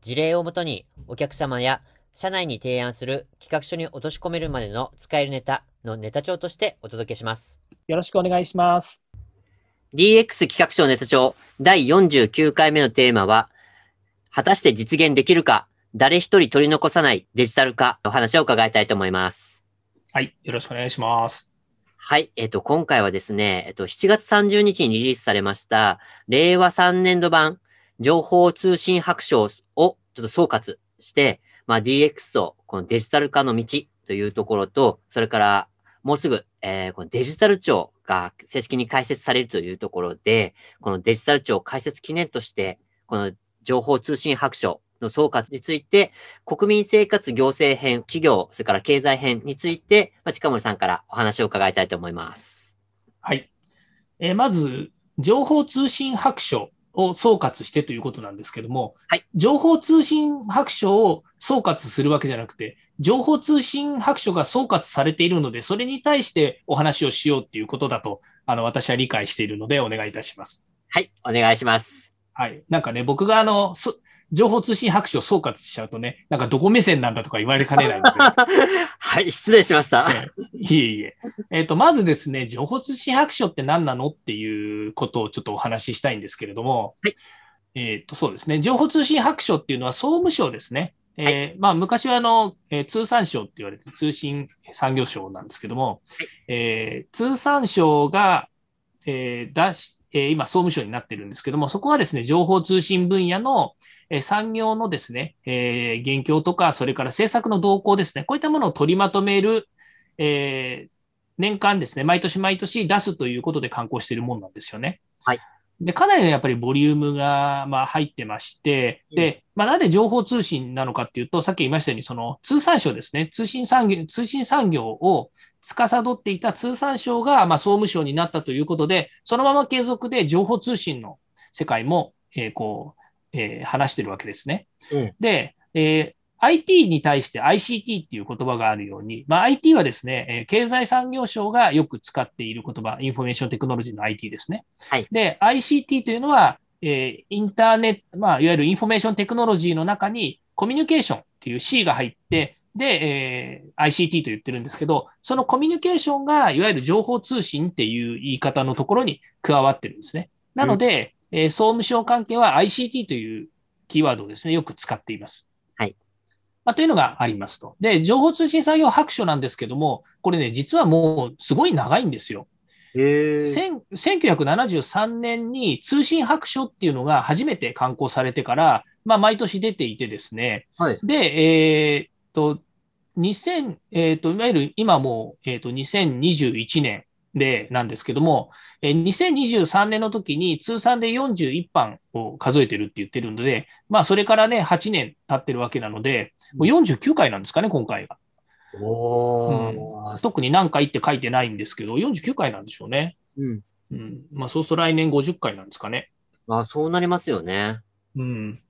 事例をもとにお客様や社内に提案する企画書に落とし込めるまでの使えるネタのネタ帳としてお届けします。よろしくお願いします。DX 企画書ネタ帳第49回目のテーマは、果たして実現できるか、誰一人取り残さないデジタル化の話を伺いたいと思います。はい、よろしくお願いします。はい。えっ、と、今回はですね、えっ、と、7月30日にリリースされました、令和3年度版情報通信白書をちょっと総括して、まあ、DX とこのデジタル化の道というところと、それからもうすぐ、えー、このデジタル庁が正式に開設されるというところで、このデジタル庁開設記念として、この情報通信白書の総括について、国民生活行政編、企業、それから経済編について、まあ、近森さんからお話を伺いたいと思います。はい。えー、まず、情報通信白書を総括してということなんですけども、はい、情報通信白書を総括するわけじゃなくて、情報通信白書が総括されているので、それに対してお話をしようっていうことだと、あの、私は理解しているので、お願いいたします。はい、お願いします。はい。なんかね、僕があの、情報通信白書を総括しちゃうとね、なんかどこ目線なんだとか言われかねないので。はい、失礼しました。いえいえ。えっ、ー、と、まずですね、情報通信白書って何なのっていうことをちょっとお話ししたいんですけれども、はい、えっ、と、そうですね、情報通信白書っていうのは総務省ですね。えー、はい、まあ、昔はあの、えー、通産省って言われて通信産業省なんですけども、はい、えー、通産省が、えー、出し、えー、今総務省になってるんですけども、そこはですね、情報通信分野の、え産業のですね、えー、現況とか、それから政策の動向ですね、こういったものを取りまとめる、えー、年間ですね、毎年毎年出すということで刊行しているものなんですよね。はい。で、かなりのやっぱりボリュームが、まあ、入ってまして、で、まあ、なんで情報通信なのかっていうと、さっき言いましたように、その通産省ですね、通信産業、通信産業を司っていた通産省が、まあ、総務省になったということで、そのまま継続で情報通信の世界も、えー、こう、えー、話してるわけですね。うん、で、えー、IT に対して ICT っていう言葉があるように、まあ、IT はですね、えー、経済産業省がよく使っている言葉、 information technology の IT ですね。はい、で、ICT というのは、えー、インターネット、まあ、いわゆる information technology の中にコミュニケーションっていう C が入って、で、えー、ICT と言ってるんですけど、そのコミュニケーションが、いわゆる情報通信っていう言い方のところに加わってるんですね。なので、えー、総務省関係は ICT というキーワードをですね、よく使っています。はい。まあ、というのがありますと。で、情報通信作業白書なんですけども、これね、実はもうすごい長いんですよ。1973年に通信白書っていうのが初めて刊行されてから、まあ、毎年出ていてですね、はい、で、えー、っと、2000、えー、っと、いわゆる今もう、えー、っと、2021年で、なんですけども、え2023年の時に通算で41版を数えてるって言ってるので、まあ、それからね、8年経ってるわけなので、もう49回なんですかね、今回が。おうん、特に何回って書いてないんですけど、49回なんでしょうね。うん。うん。まあ、そうすると来年50回なんですかね。あそうなりますよね。うん。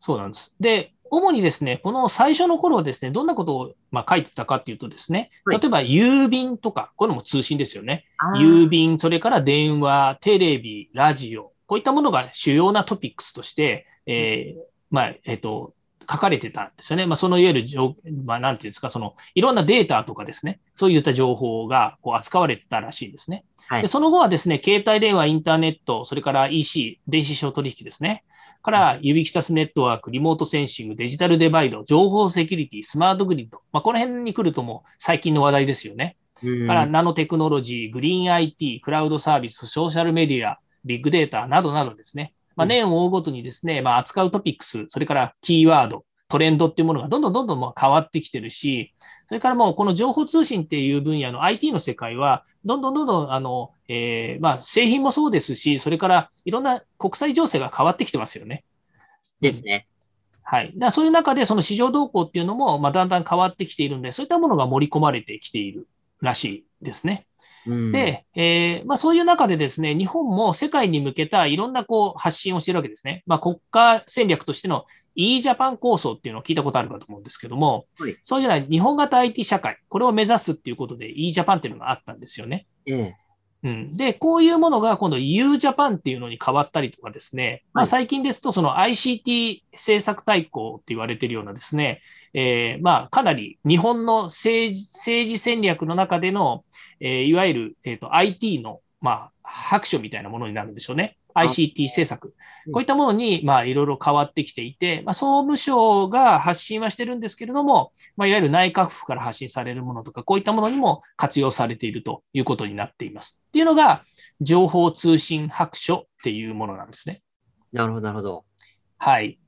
そうなんです。で、主にですね、この最初の頃はですね、どんなことをまあ書いてたかっていうとですね、例えば郵便とか、こういうのも通信ですよね。郵便、それから電話、テレビ、ラジオ、こういったものが主要なトピックスとして、えー、まあ、えっ、ー、と、書かれてたんですよね。まあ、そのいわゆる、まあ、なんていうんですか、その、いろんなデータとかですね、そういった情報がこう扱われてたらしいんですね。はい、でその後はですね、携帯電話、インターネット、それから EC、電子商取引ですね。から、ユビキタスネットワーク、リモートセンシング、デジタルデバイド、情報セキュリティ、スマートグリッド。まあ、この辺に来るともう最近の話題ですよね。から、ナノテクノロジー、グリーン IT、クラウドサービス、ソーシャルメディア、ビッグデータなどなどですね。まあ、年を追うごとにですね、まあ、扱うトピックス、それからキーワード、トレンドっていうものがどんどんどんどんも変わってきてるし、それからもうこの情報通信っていう分野の IT の世界は、どんどんどんどん、あの、えー、まあ、製品もそうですし、それからいろんな国際情勢が変わってきてますよね。ですね。はい。だそういう中で、その市場動向っていうのも、まあ、だんだん変わってきているんで、そういったものが盛り込まれてきているらしいですね。うん、で、えーまあ、そういう中でですね、日本も世界に向けたいろんなこう発信をしているわけですね。まあ、国家戦略としての e-Japan 構想っていうのを聞いたことあるかと思うんですけども、はい、そういうような日本型 IT 社会、これを目指すっていうことで e-Japan っていうのがあったんですよね。ええうん、で、こういうものが今度 U-Japan っていうのに変わったりとかですね、まあ、最近ですとその ICT 政策大綱って言われているようなですね、えー、まあかなり日本の政治政治戦略の中での、えー、いわゆる、えーと、IT の、まあ、白書みたいなものになるんでしょうね。ICT 政策。こういったものに、まあ、いろいろ変わってきていて、まあ、総務省が発信はしてるんですけれども、まあ、いわゆる内閣府から発信されるものとか、こういったものにも活用されているということになっています。っていうのが、情報通信白書っていうものなんですね。なるほど、なるほど。はい。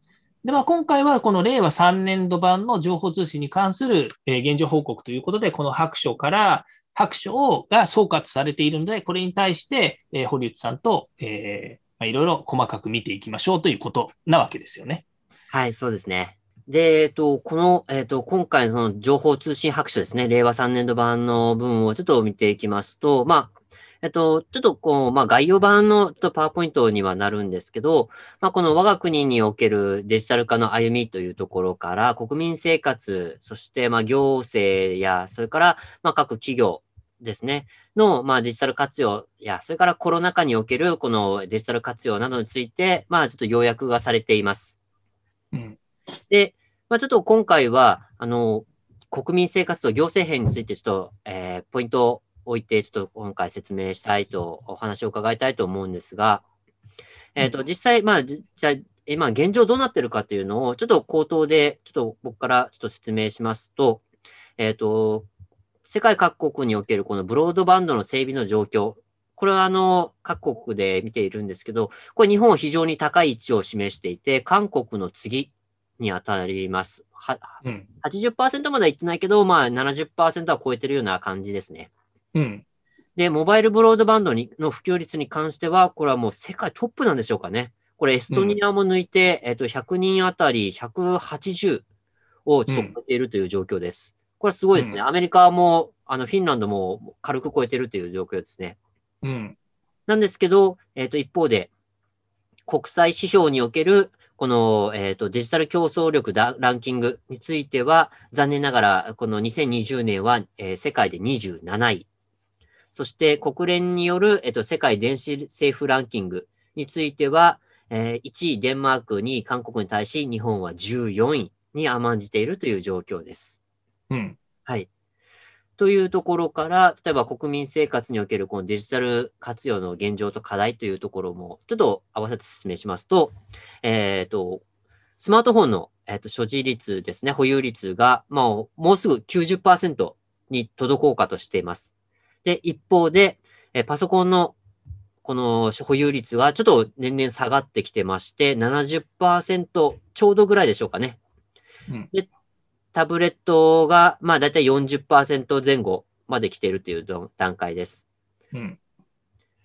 で、まあ、今回はこの令和3年度版の情報通信に関する、え現状報告ということで、この白書から、白書が総括されているので、これに対して、えー、堀内さんと、えまあ、いろいろ細かく見ていきましょうということなわけですよね。はい、そうですね。で、えっと、この、えっと、今回のその情報通信白書ですね、令和3年度版の文をちょっと見ていきますと、まあ、えっと、ちょっとこう、まあ、概要版のとパワーポイントにはなるんですけど、まあ、この我が国におけるデジタル化の歩みというところから、国民生活、そしてま行政や、それからま各企業ですね、のまあデジタル活用や、それからコロナ禍におけるこのデジタル活用などについて、まあちょっと要約がされています。うん、で、まあちょっと今回は、あの、国民生活と行政編についてちょっと、えー、ポイント置いて、ちょっと今回説明したいと、お話を伺いたいと思うんですが、えっ、ー、と、実際、まあ、じゃあ、今、現状どうなってるかっていうのを、ちょっと口頭で、ちょっと僕からちょっと説明しますと、えっ、ー、と、世界各国におけるこのブロードバンドの整備の状況、これはあの、各国で見ているんですけど、これ日本非常に高い位置を示していて、韓国の次に当たります。は、うん、80%まではいってないけど、まあ70%は超えてるような感じですね。うん。で、モバイルブロードバンドにの普及率に関しては、これはもう世界トップなんでしょうかね。これ、エストニアも抜いて、うん、えっと、100人あたり180をちょっと超えているという状況です。うん、これすごいですね。アメリカも、あの、フィンランドも軽く超えてるという状況ですね。うん。なんですけど、えっと、一方で、国際指標におけるこの、えっ、ー、と、デジタル競争力ランキングについては、残念ながら、この2020年は、えー、世界で27位。そして国連による、えっと、世界電子政府ランキングについては、えー、1位デンマークに韓国に対し日本は14位に甘んじているという状況です。うん。はい。というところから、例えば国民生活におけるこのデジタル活用の現状と課題というところも、ちょっと合わせて説明しますと、えっ、ー、と、スマートフォンの、えーと、所持率ですね、保有率が、まあ、もうすぐ90%に届こうかとしています。で、一方で、えパソコンのこの保有率はちょっと年々下がってきてまして、70%ちょうどぐらいでしょうかね。うん、でタブレットが、まあ、だいたい40%前後まで来ているという段階です。うん、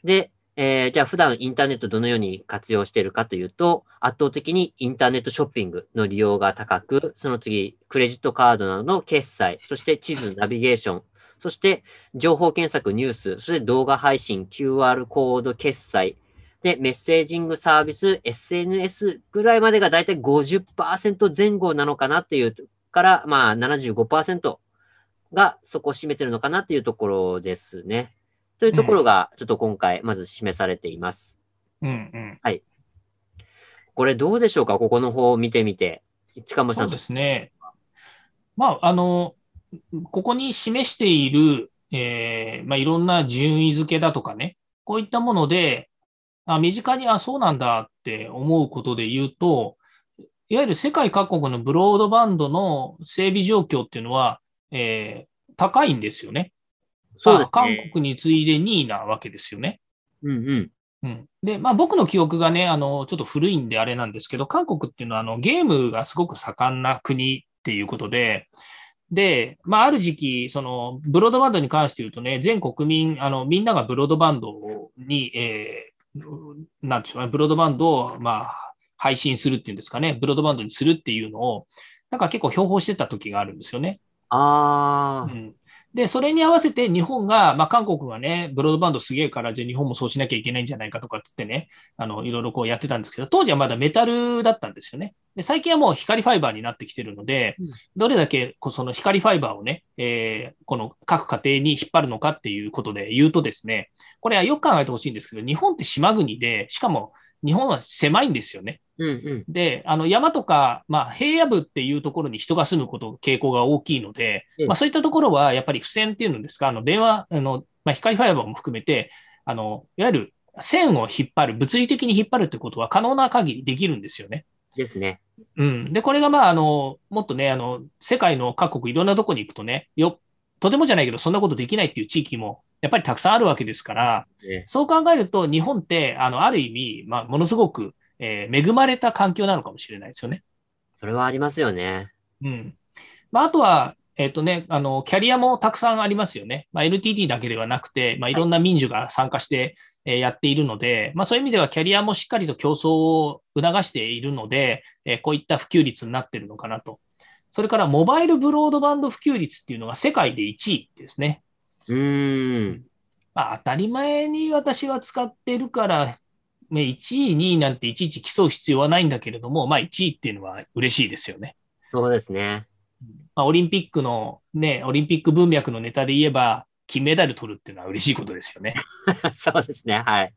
で、えー、じゃあ普段インターネットどのように活用しているかというと、圧倒的にインターネットショッピングの利用が高く、その次、クレジットカードなどの決済、そして地図、ナビゲーション、そして、情報検索、ニュース、そして動画配信、QR コード決済、で、メッセージングサービス、SNS ぐらいまでがだいたい50%前後なのかなっていうから、まあ75%がそこを占めてるのかなっていうところですね。というところが、ちょっと今回、まず示されています。うんうん。はい。これどうでしょうか？ここの方を見てみて。近間さん。そうですね。まあ、あの、ここに示している、えーまあ、いろんな順位付けだとかね、こういったもので、あ身近に、あ、そうなんだって思うことで言うと、いわゆる世界各国のブロードバンドの整備状況っていうのは、えー、高いんですよね。そうですね。韓国に次いで2位なわけですよね。うんうん。うん、で、まあ、僕の記憶がね、あの、ちょっと古いんであれなんですけど、韓国っていうのは、あの、ゲームがすごく盛んな国っていうことで、で、まあ、ある時期、その、ブロードバンドに関して言うとね、全国民、あの、みんながブロードバンドに、えー、なんでしょうね、ブロードバンドを、まあ、配信するっていうんですかね、ブロードバンドにするっていうのを、なんか結構標榜してた時があるんですよね。ああ、うんで、それに合わせて日本が、まあ、韓国がね、ブロードバンドすげえから、じゃあ日本もそうしなきゃいけないんじゃないかとかっつってね、あの、いろいろこうやってたんですけど、当時はまだメタルだったんですよね。で、最近はもう光ファイバーになってきてるので、うんどれだけその光ファイバーをね、えーこの各家庭に引っ張るのかっていうことで言うとですね、これはよく考えてほしいんですけど、日本って島国で、しかも日本は狭いんですよね。うんうん。で、あの山とか、まあ、平野部っていうところに人が住むこと、傾向が大きいので、うんまあ、そういったところはやっぱり付箋っていうのですか、あの電話、あのまあ、光ファイバーも含めて、あのいわゆる線を引っ張る、物理的に引っ張るってことは可能な限りできるんですよね。ですね。うん、で、これがまああの、もっとねあの、世界の各国いろんなとこに行くとねよ、とてもじゃないけど、そんなことできないっていう地域もやっぱりたくさんあるわけですから、ねそう考えると、日本ってあのある意味、まあ、ものすごく、えー恵まれた環境なのかもしれないですよね。それはありますよね。うん。まあ、あとは、えっ、とね、あの、キャリアもたくさんありますよね。まあ、NTT だけではなくて、まあ、いろんな民主が参加して、えーやっているので、まあ、そういう意味ではキャリアもしっかりと競争を促しているので、えーこういった普及率になっているのかなと。それから、モバイルブロードバンド普及率っていうのが世界で1位ですね。うーん。まあ、当たり前に私は使ってるから、ね、1位、2位なんていちいち競う必要はないんだけれども、まあ、1位っていうのは嬉しいですよね。そうですね。まあ、オリンピックのね、オリンピック文脈のネタで言えば、金メダル取るっていうのは嬉しいことですよね。そうですね。はい。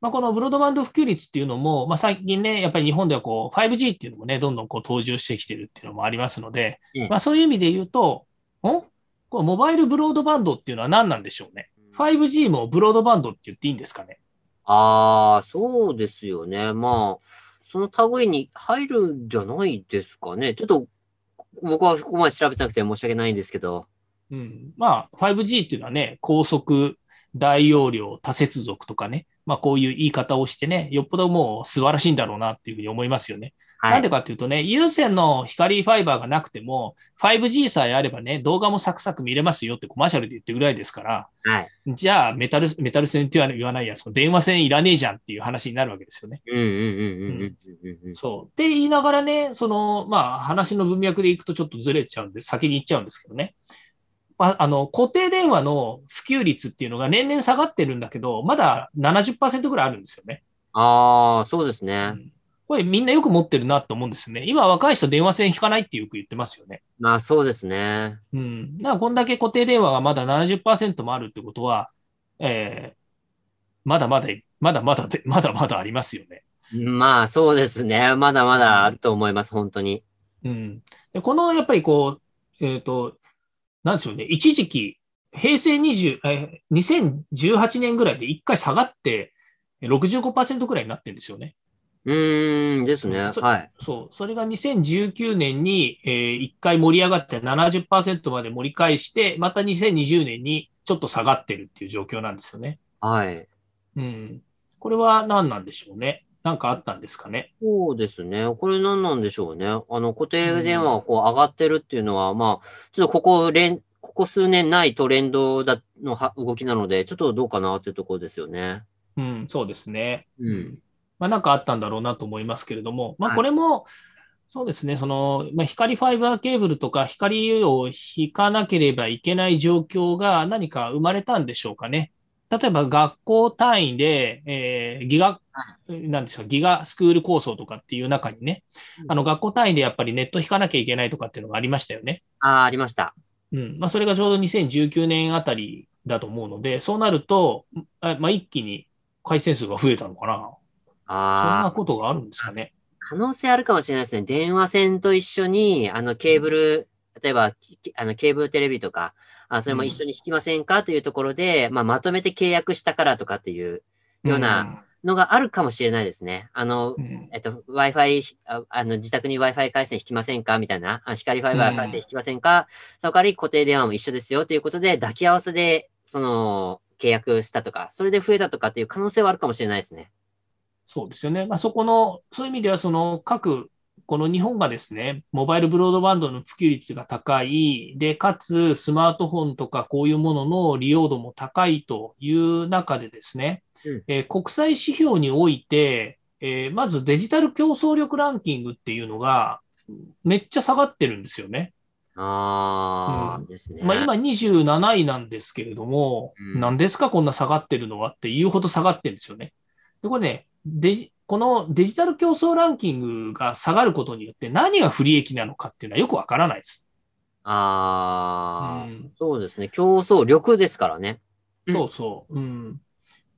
まあこのブロードバンド普及率っていうのも、まあ、最近ね、やっぱり日本ではこう 5G っていうのもね、どんどんこう登場してきてるっていうのもありますので、ええまあ、そういう意味で言うと、んこれモバイルブロードバンドっていうのは何なんでしょうね？5G もブロードバンドって言っていいんですかね？ああ、そうですよね。まあ、その類に入るんじゃないですかね。ちょっと、僕はそこまで調べてなくて申し訳ないんですけど。うん、まあ 5G っていうのはね、高速、大容量、多接続とかね、まあこういう言い方をしてね、よっぽどもう素晴らしいんだろうなっていうふうに思いますよね。はいなんで。かっていうとね、有線の光ファイバーがなくても、5G さえあればね、動画もサクサク見れますよってコマーシャルで言ってるぐらいですから、はい。じゃあメタル、メタル線って言わないや、その電話線いらねえじゃんっていう話になるわけですよね。うんうんうんうんうんうんうん。そう。って言いながらね、その、まあ話の文脈でいくとちょっとずれちゃうんで、先に行っちゃうんですけどね。まあ、あの、固定電話の普及率っていうのが年々下がってるんだけど、まだ70%ぐらいあるんですよね。ああ、そうですね。これみんなよく持ってるなと思うんですよね。今若い人電話線引かないってよく言ってますよね。まあそうですね。うん。だからこんだけ固定電話がまだ70%もあるってことは、えーまだまだ、まだまだで、まだまだありますよね。まあそうですね。まだまだあると思います、本当に。うん。で、このやっぱりこう、えっ、と、なんでしょうね、一時期、平成20、えー2018年ぐらいで一回下がって、65%ぐらいになってるんですよね。うーん、ですね。そはい。そう。それが2019年に、えー一回盛り上がって70%まで盛り返して、また2020年にちょっと下がってるっていう状況なんですよね。はい。うん。これは何なんでしょうね。なんかあったんですかね。そうですね。これ何なんでしょうね。あの、固定電話がこう上がってるっていうのは、まあ、ちょっとここ連、ここ数年ないトレンドだのは動きなので、ちょっとどうかなっていうところですよね。うん、そうですね。うん。まあ、なんかあったんだろうなと思いますけれども、まあ、はいこれも、そうですね、その、まあ、光ファイバーケーブルとか光を引かなければいけない状況が何か生まれたんでしょうかね。例えば学校単位で、えーギガ、なんですか、ギガスクール構想とかっていう中にね、うんあの学校単位でやっぱりネット引かなきゃいけないとかっていうのがありましたよね。ああ、ありました。うん。まあ、それがちょうど2019年あたりだと思うので、そうなると、あまあ、一気に回線数が増えたのかな。そんなああ、ことがあるんですかね？可能性あるかもしれないですね。電話線と一緒に、あの、ケーブル、例えば、きあの、ケーブルテレビとか、あそれも一緒に引きませんかというところで、まあ、まとめて契約したからとかっていうようなのがあるかもしれないですね。あのう、ん。えっと、Wi-Fi、ああの、自宅に Wi-Fi 回線引きませんかみたいな、あ光ファイバー回線引きませんか、その代わり固定電話も一緒ですよということで、抱き合わせで、その、契約したとか、それで増えたとかっていう可能性はあるかもしれないですね。そうですよね。まあ、そこの、そういう意味では、その各、この日本がですね、モバイルブロードバンドの普及率が高い、で、かつスマートフォンとかこういうものの利用度も高いという中でですね、うんえー国際指標において、えーまずデジタル競争力ランキングっていうのが、めっちゃ下がってるんですよね。ああ、うんですね。まあ、今27位なんですけれども、うん何ですかこんな下がってるのはっていうほど下がってるんですよね。で、これね、デジこのデジタル競争ランキングが下がることによって何が不利益なのかっていうのはよくわからないです。ああ、うんそうですね。競争力ですからね。うんそうそう。うん。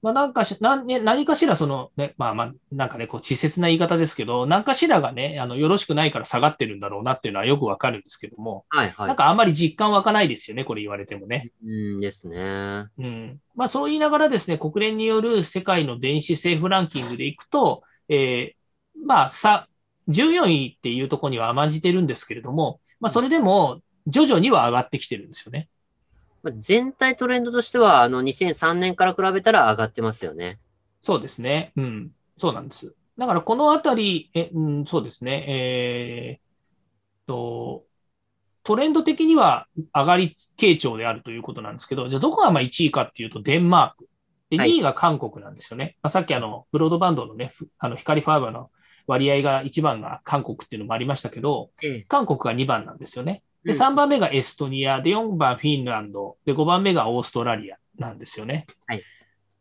まあ、なんかし、な何かしらそのね、まあまあ、なんかね、こう、稚拙な言い方ですけど、何かしらがね、あの、よろしくないから下がってるんだろうなっていうのはよくわかるんですけども、はいはい。なんかあんまり実感湧かないですよね、これ言われてもね。うんですね。うん。まあそう言いながらですね、国連による世界の電子政府ランキングでいくと、えーまあさ、14位っていうところには甘んじてるんですけれども、まあそれでも徐々には上がってきてるんですよね。まあ、全体トレンドとしては、あの、2003年から比べたら上がってますよね。そうですね。うん。そうなんです。だからこのあたり、え、うん、そうですね。えーと、トレンド的には上がり傾聴であるということなんですけど、じゃあどこがまあ1位かっていうとデンマーク。で、はい2位が韓国なんですよね。まあ、さっきあの、ブロードバンドのね、ふあの光ファイバーの割合が1番が韓国っていうのもありましたけど、ええ。韓国が2番なんですよね。で、うん3番目がエストニア、で、4番フィンランド、で、5番目がオーストラリアなんですよね。はい。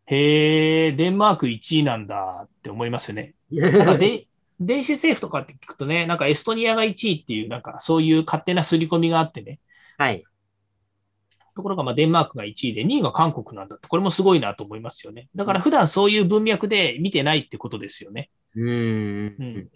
へえ、デンマーク1位なんだって思いますよね。なんかで電子政府とかって聞くとね、なんかエストニアが1位っていう、なんかそういう勝手な刷り込みがあってね。はい。ところが、まあ、デンマークが1位で、2位が韓国なんだって、これもすごいなと思いますよね。だから普段そういう文脈で見てないってことですよね。うーん。うん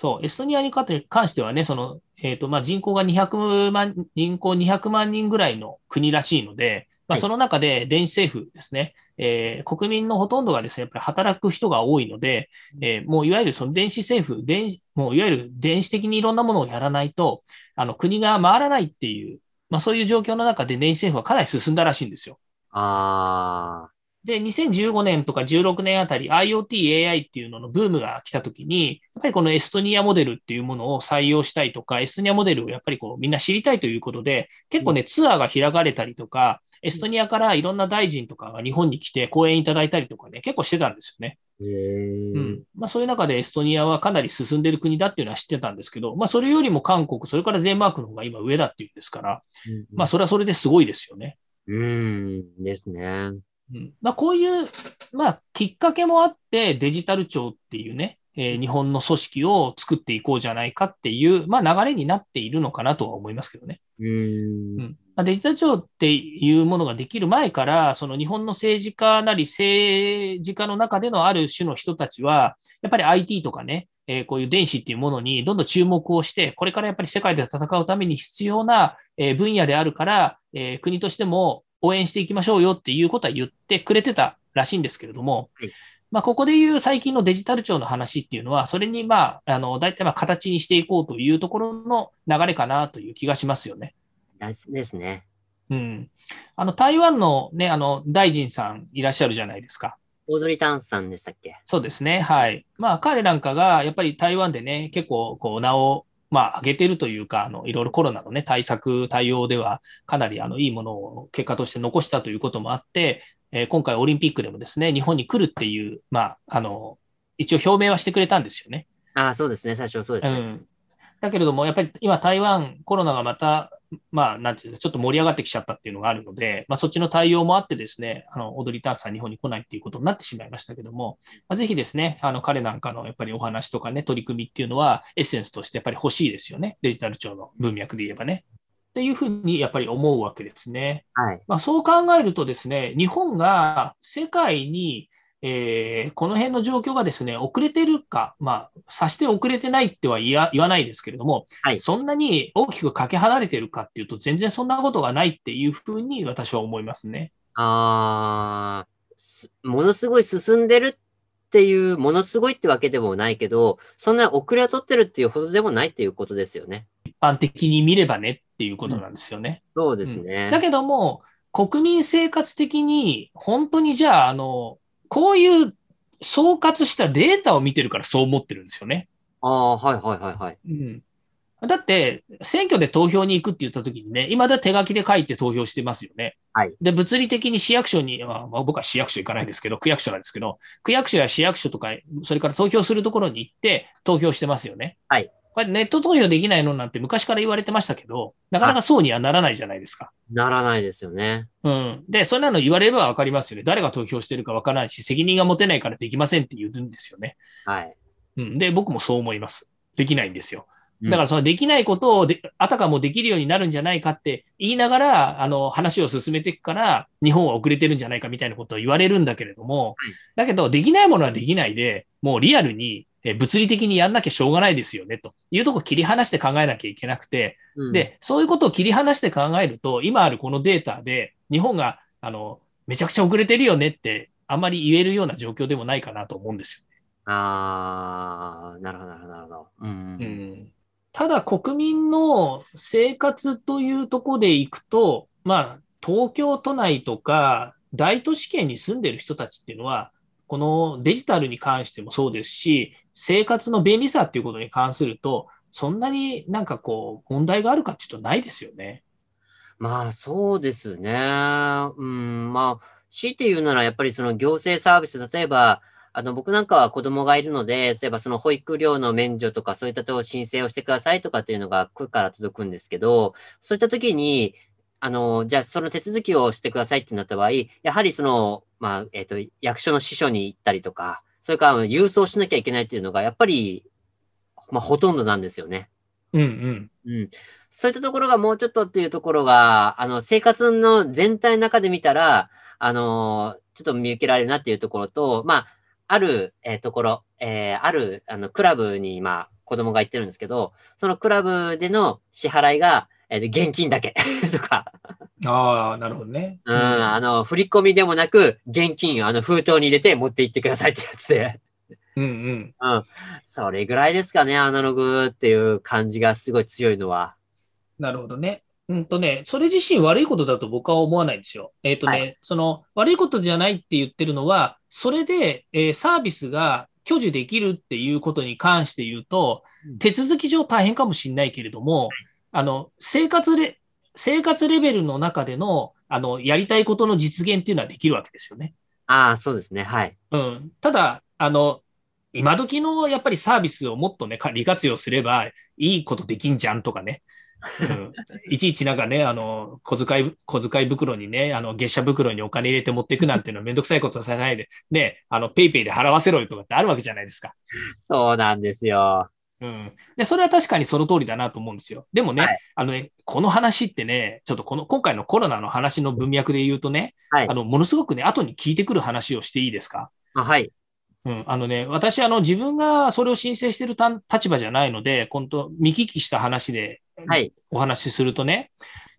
そう、エストニアに関してはね、その、えっ、と、まあ、人口が200万、人口200万人ぐらいの国らしいので、まあ、はいその中で電子政府ですね、えー国民のほとんどがですね、やっぱり働く人が多いので、えーもういわゆるその電子政府、電もういわゆる電子的にいろんなものをやらないと、あの、国が回らないっていう、まあ、そういう状況の中で電子政府はかなり進んだらしいんですよ。ああ。で、2015年とか16年あたり IoT、AI っていうののブームが来たときに、やっぱりこのエストニアモデルっていうものを採用したいとか、エストニアモデルをやっぱりこうみんな知りたいということで、結構ね、ツアーが開かれたりとか、エストニアからいろんな大臣とかが日本に来て講演いただいたりとかね、結構してたんですよね。うん。まあそういう中でエストニアはかなり進んでる国だっていうのは知ってたんですけど、まあそれよりも韓国、それからデンマークの方が今上だっていうんですから、うんまあそれはそれですごいですよね。うーん。ですね。うんまあ、こういう、まあ、きっかけもあって、デジタル庁っていうね、えー日本の組織を作っていこうじゃないかっていう、まあ、流れになっているのかなとは思いますけどね。うーん。うんまあ、デジタル庁っていうものができる前から、その日本の政治家なり政治家の中でのある種の人たちは、やっぱり IT とかね、えーこういう電子っていうものにどんどん注目をして、これからやっぱり世界で戦うために必要なえー分野であるから、えー国としても応援していきましょうよっていうことは言ってくれてたらしいんですけれども、はいまあ、ここでいう最近のデジタル庁の話っていうのは、それにまあ、あの、大体まあ形にしていこうというところの流れかなという気がしますよね。ですね。うん。あの、台湾のね、あの、大臣さんいらっしゃるじゃないですか。オードリー・タンさんでしたっけ？そうですね。はい。まあ、彼なんかが、やっぱり台湾でね、結構、こう、名を、まあ、上げてるというか、あの、いろいろコロナのね、対策、対応では、かなり、あの、いいものを結果として残したということもあって、えー今回オリンピックでもですね、日本に来るっていう、まあ、あの、一応表明はしてくれたんですよね。ああ、そうですね。最初そうですね。うん。だけれども、やっぱり今台湾、コロナがまた、まあ、なんていうか、ちょっと盛り上がってきちゃったっていうのがあるので、まあ、そっちの対応もあってですね、あの、踊りタンスさん日本に来ないっていうことになってしまいましたけども、まあ、ぜひですね、あの、彼なんかのやっぱりお話とかね、取り組みっていうのは、エッセンスとしてやっぱり欲しいですよね。デジタル庁の文脈で言えばね。っていうふうにやっぱり思うわけですね。はい。まあ、そう考えるとですね、日本が世界に、えーこの辺の状況がですね、遅れてるか、まあ、さして遅れてないっては言わないですけれども、はい。そんなに大きくかけ離れてるかっていうと、全然そんなことがないっていうふうに私は思いますね。あものすごい進んでるっていう、ものすごいってわけでもないけど、そんな遅れを取ってるっていうほどでもないっていうことですよね。一般的に見ればねっていうことなんですよね。そうですね。だけども、国民生活的に、本当にじゃあ、あの、こういう総括したデータを見てるからそう思ってるんですよね。ああ、はいはいはいはい。うん。だって、選挙で投票に行くって言った時にね、今だ手書きで書いて投票してますよね。はい。で、物理的に市役所に、まあ、まあ僕は市役所行かないですけど、区役所なんですけど、区役所や市役所とか、それから投票するところに行って投票してますよね。はい。これネット投票できないのなんて昔から言われてましたけど、なかなかそうにはならないじゃないですか。ならないですよね。うん。で、そんなの言われればわかりますよね。誰が投票してるかわからないし、責任が持てないからできませんって言うんですよね。はい。うん。で、僕もそう思います。できないんですよ。うんだからそのできないことをであたかもできるようになるんじゃないかって言いながら、あの話を進めていくから、日本は遅れてるんじゃないかみたいなことを言われるんだけれども、だけど、できないものはできないで、もうリアルにえ物理的にやんなきゃしょうがないですよね、というとこ切り離して考えなきゃいけなくて、うん、で、そういうことを切り離して考えると、今あるこのデータで、日本が、あの、めちゃくちゃ遅れてるよねって、あんまり言えるような状況でもないかなと思うんですよ。あー、なるほど、なるほど、なるほど。うん。うんただ国民の生活というところでいくと、まあ、東京都内とか大都市圏に住んでる人たちっていうのは、このデジタルに関してもそうですし、生活の便利さっていうことに関すると、そんなになんかこう、問題があるかっていうとないですよね。まあ、そうですね。うん、まあ、強いて言うなら、やっぱりその行政サービス、例えば、あの、僕なんかは子供がいるので、例えばその保育料の免除とか、そういったとこ申請をしてくださいとかっていうのが区から届くんですけど、そういった時に、あの、じゃあその手続きをしてくださいってなった場合、やはりその、まあ、えっ、と、役所の支所に行ったりとか、それから郵送しなきゃいけないっていうのが、やっぱり、まあ、ほとんどなんですよね。うんうん。うん。そういったところがもうちょっとっていうところが、あの、生活の全体の中で見たら、あの、ちょっと見受けられるなっていうところと、まあ、ある、えーところ、えーある、あの、クラブに、まあ、子供が行ってるんですけど、そのクラブでの支払いが、えーと現金だけ とか、ああ、なるほどね。うん、あの、振り込みでもなく、現金をあの封筒に入れて持って行ってくださいってやつで、うんうん。うん。それぐらいですかね、アナログっていう感じがすごい強いのは。なるほどね。うんとね、それ自身悪いことだと僕は思わないんですよ。えっ、とね、はその悪いことじゃないって言ってるのは、それで、えーサービスが享受できるっていうことに関して言うとうん、手続き上大変かもしれないけれども、あの、生活レ、生活レベルの中での、あの、やりたいことの実現っていうのはできるわけですよね。ああ、そうですね、はい。うん。ただ、あの、今時のやっぱりサービスをもっとね、か利活用すればいいことできんじゃんとかね。うん、いちいちなんかね、あの、小遣い、小遣い袋にね、あの、月謝袋にお金入れて持っていくなんていうのはめんどくさいことさせないで、ね、あの、ペイペイで払わせろよとかってあるわけじゃないですか。そうなんですよ。うん。で、それは確かにその通りだなと思うんですよ。でもね、はいあのね、この話ってね、ちょっとこの、今回のコロナの話の文脈で言うとね、はいあ。の、ものすごくね、後に聞いてくる話をしていいですか？あはい。うん、あのね、私、あの、自分がそれを申請しているた立場じゃないので、今度、見聞きした話ではい。お話しするとね、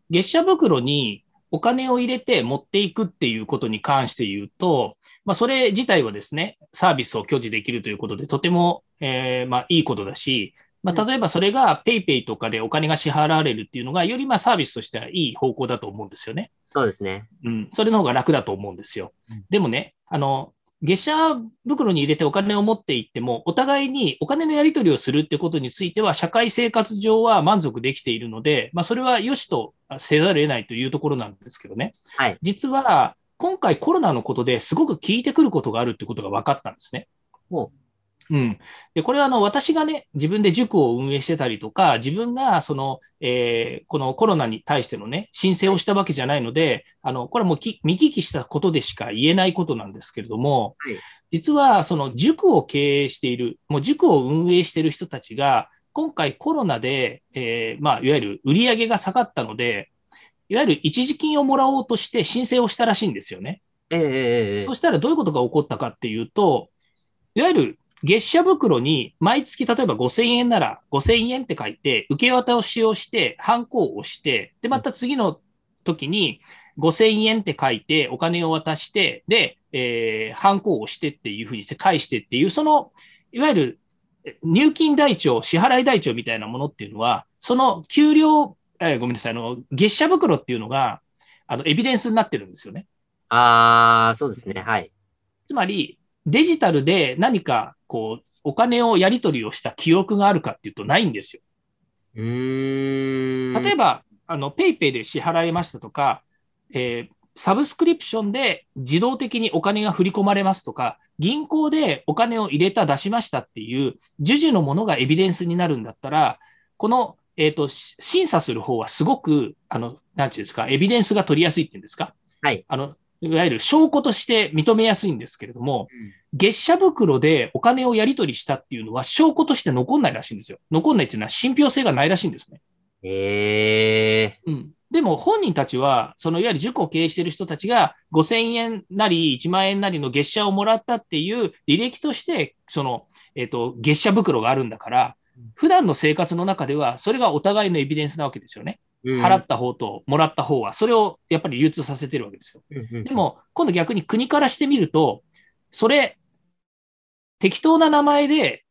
月謝袋にお金を入れて持っていくっていうことに関して言うと、まあ、それ自体はですね、サービスを享受できるということで、とても、えーまあ、いいことだし、まあ、例えばそれが PayPay とかでお金が支払われるっていうのが、よりまあサービスとしてはいい方向だと思うんですよね。そうですね。うん、それの方が楽だと思うんですようん。でもね、あの、月謝袋に入れてお金を持っていっても、お互いにお金のやり取りをするってことについては、社会生活上は満足できているので、まあ、それは良しとせざるを得ないというところなんですけどね。はい。実は、今回コロナのことですごく効いてくることがあるってことが分かったんですね。ほうん。で、これはあの、私がね、自分で塾を運営してたりとか、自分がその、えーこのコロナに対してのね、申請をしたわけじゃないので、あの、これはもうき見聞きしたことでしか言えないことなんですけれども、はい実はその塾を経営している、もう塾を運営している人たちが、今回コロナで、えーまあ、いわゆる売り上げが下がったので、いわゆる一時金をもらおうとして申請をしたらしいんですよね。ええええええそしたらどういうことが起こったかっていうと、いわゆる月謝袋に毎月例えば5000円なら5000円って書いて、受け渡しをして、ハンコを押して、で、また次の時に5000円って書いて、お金を渡して、で、えー、ハンコを押してっていうふうにして返してっていう、その、いわゆるえ入金台帳、支払い台帳みたいなものっていうのは、その給料、えーごめんなさい、あの、月謝袋っていうのが、あの、エビデンスになってるんですよね。ああ、そうですね。はい。つまり、デジタルで何か、こう、お金をやり取りをした記憶があるかっていうとないんですよ。例えば、あの、 PayPay で支払いましたとか、えーサブスクリプションで自動的にお金が振り込まれますとか、銀行でお金を入れた、出しましたっていう、授受のものがエビデンスになるんだったら、この、えっ、と、し審査する方はすごく、あの、なんていうんですか、エビデンスが取りやすいっていうんですか？はい。あの、いわゆる証拠として認めやすいんですけれども、月謝袋でお金をやり取りしたっていうのは証拠として残んないらしいんですよ。残んないっていうのは信憑性がないらしいんですね。ええうん。でも本人たちは、そのいわゆる塾を経営している人たちが5000円なり1万円なりの月謝をもらったっていう履歴として、その、えっ、と、月謝袋があるんだから、普段の生活の中では、それがお互いのエビデンスなわけですよね。うん払った方ともらった方は、それをやっぱり流通させてるわけですよ。でも、今度逆に国からしてみると、それ、適当な名前で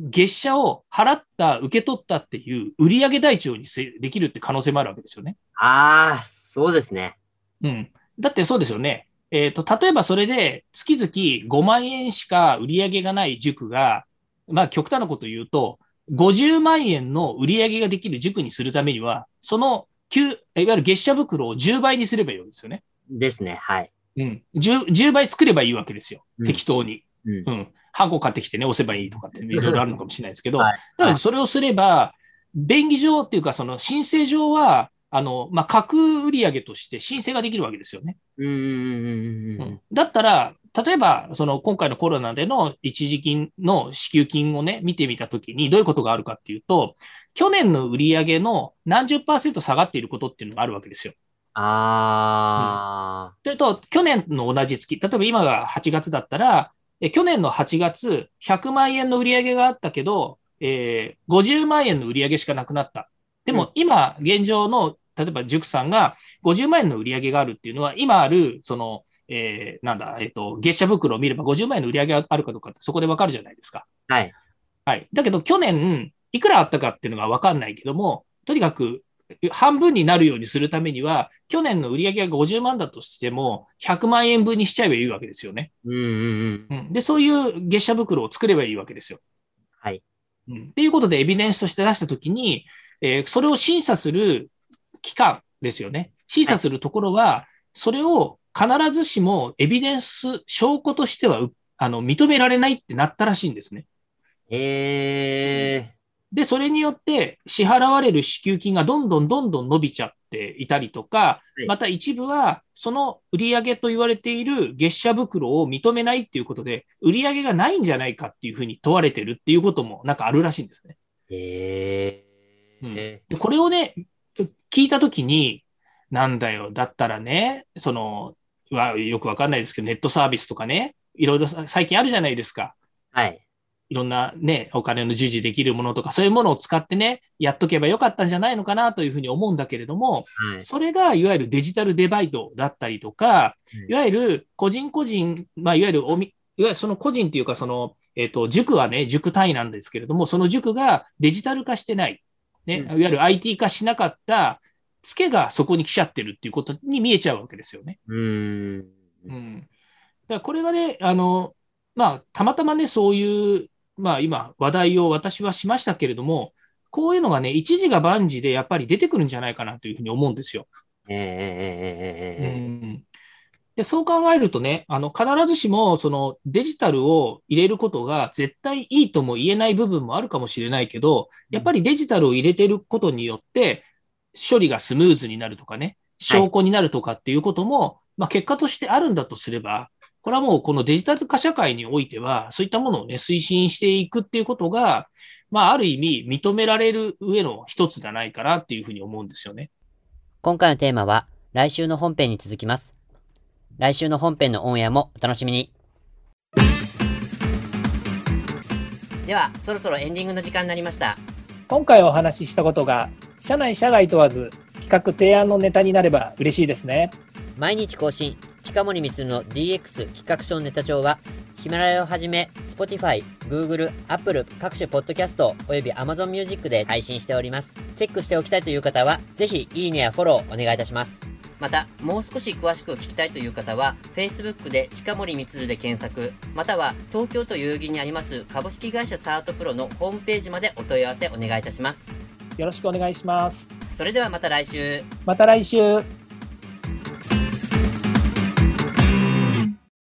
月謝を払った、受け取ったっていう売上台帳にせできるって可能性もあるわけですよね。ああ、そうですね。うん。だってそうですよね。えっ、と、例えばそれで月々5万円しか売り上げがない塾が、まあ極端なこと言うと、50万円の売り上げができる塾にするためには、その旧、いわゆる月謝袋を10倍にすればいいわけですよね。ですね。はい。うん。10, 10倍作ればいいわけですよ。うん適当に。うんうん。ハンコ買ってきてね、押せばいいとかっていろいろあるのかもしれないですけど、はいだからそれをすれば、便宜上っていうか、その申請上は、あの、まあ、架空売上として申請ができるわけですよね。うんうんうんうんうんうんだったら、例えば、その今回のコロナでの一時金の支給金をね、見てみたときにどういうことがあるかっていうと、去年の売上の何十パーセント下がっていることっていうのがあるわけですよ。あというと、去年の同じ月、例えば今が8月だったら、え去年の8月、100万円の売り上げがあったけど、えー50万円の売り上げしかなくなった。でうんも今、現状の、例えば塾さんが50万円の売り上げがあるっていうのは、今ある、その、えーなんだ、えっ、と、月謝袋を見れば50万円の売り上げがあるかどうかってそこでわかるじゃないですか。あ。はい。はい。だけど去年、いくらあったかっていうのがわかんないけども、とにかく半分になるようにするためには、去年の売り上げが50万だとしても、100万円分にしちゃえばいいわけですよね。うんうんうん。うん、で、そういう月謝袋を作ればいいわけですよ。はい。うん、っていうことで、エビデンスとして出したときに、えーそれを審査する機関ですよね。審査するところは、それを必ずしもエビデンス、証拠としてはうあの認められないってなったらしいんですね。ええで、それによって支払われる支給金がどんどんどんどん伸びちゃっていたりとかはい、また一部はその売上と言われている月謝袋を認めないっていうことで、売上がないんじゃないかっていうふうに問われてるっていうこともなんかあるらしいんですね。ええでこれをね、聞いたときに、なんだよ、だったらね、その、はよくわかんないですけど、ネットサービスとかね、いろいろさ最近あるじゃないですか。はい。いろんなね、お金の授受できるものとか、そういうものを使ってね、やっとけばよかったんじゃないのかなというふうに思うんだけれども、はい。それがいわゆるデジタルデバイドだったりとかう、んいわゆる個人個人、まあ、いわゆるおみ、いわゆるその個人っていうか、その、えっ、と、塾はね、塾単位なんですけれども、その塾がデジタル化してない、ね、いわゆる IT 化しなかった、ツケがそこに来ちゃってるっていうことに見えちゃうわけですよね。うん。うん。だからこれはね、あの、まあ、たまたまね、そういう、まあ今、話題を私はしましたけれども、こういうのがね、一時が万事でやっぱり出てくるんじゃないかなというふうに思うんですよ。えー、うん、でそう考えるとね、あの必ずしもそのデジタルを入れることが絶対いいとも言えない部分もあるかもしれないけど、やっぱりデジタルを入れてることによって、処理がスムーズになるとかね、証拠になるとかっていうことも、まあ、結果としてあるんだとすれば、これはもうこのデジタル化社会においては、そういったものをね、推進していくっていうことが、まあ、ある意味認められる上の一つじゃないかなっていうふうに思うんですよね。今回のテーマは来週の本編に続きます。来週の本編のオンエアもお楽しみに。では、そろそろエンディングの時間になりました。今回お話ししたことが社内社外問わず企画提案のネタになれば嬉しいですね毎日更新、近森光の DX 企画書ネタ帳は、ヒマラヤをはじめ、Spotify、Google、Apple 各種ポッドキャストおよび Amazon Music で配信しております。チェックしておきたいという方は、ぜひいいねやフォローお願いいたします。また、もう少し詳しく聞きたいという方は、Facebook で近森光で検索、または東京都代々木にあります株式会社サートプロのホームページまでお問い合わせお願いいたします。よろしくお願いします。それではまた来週。また来週。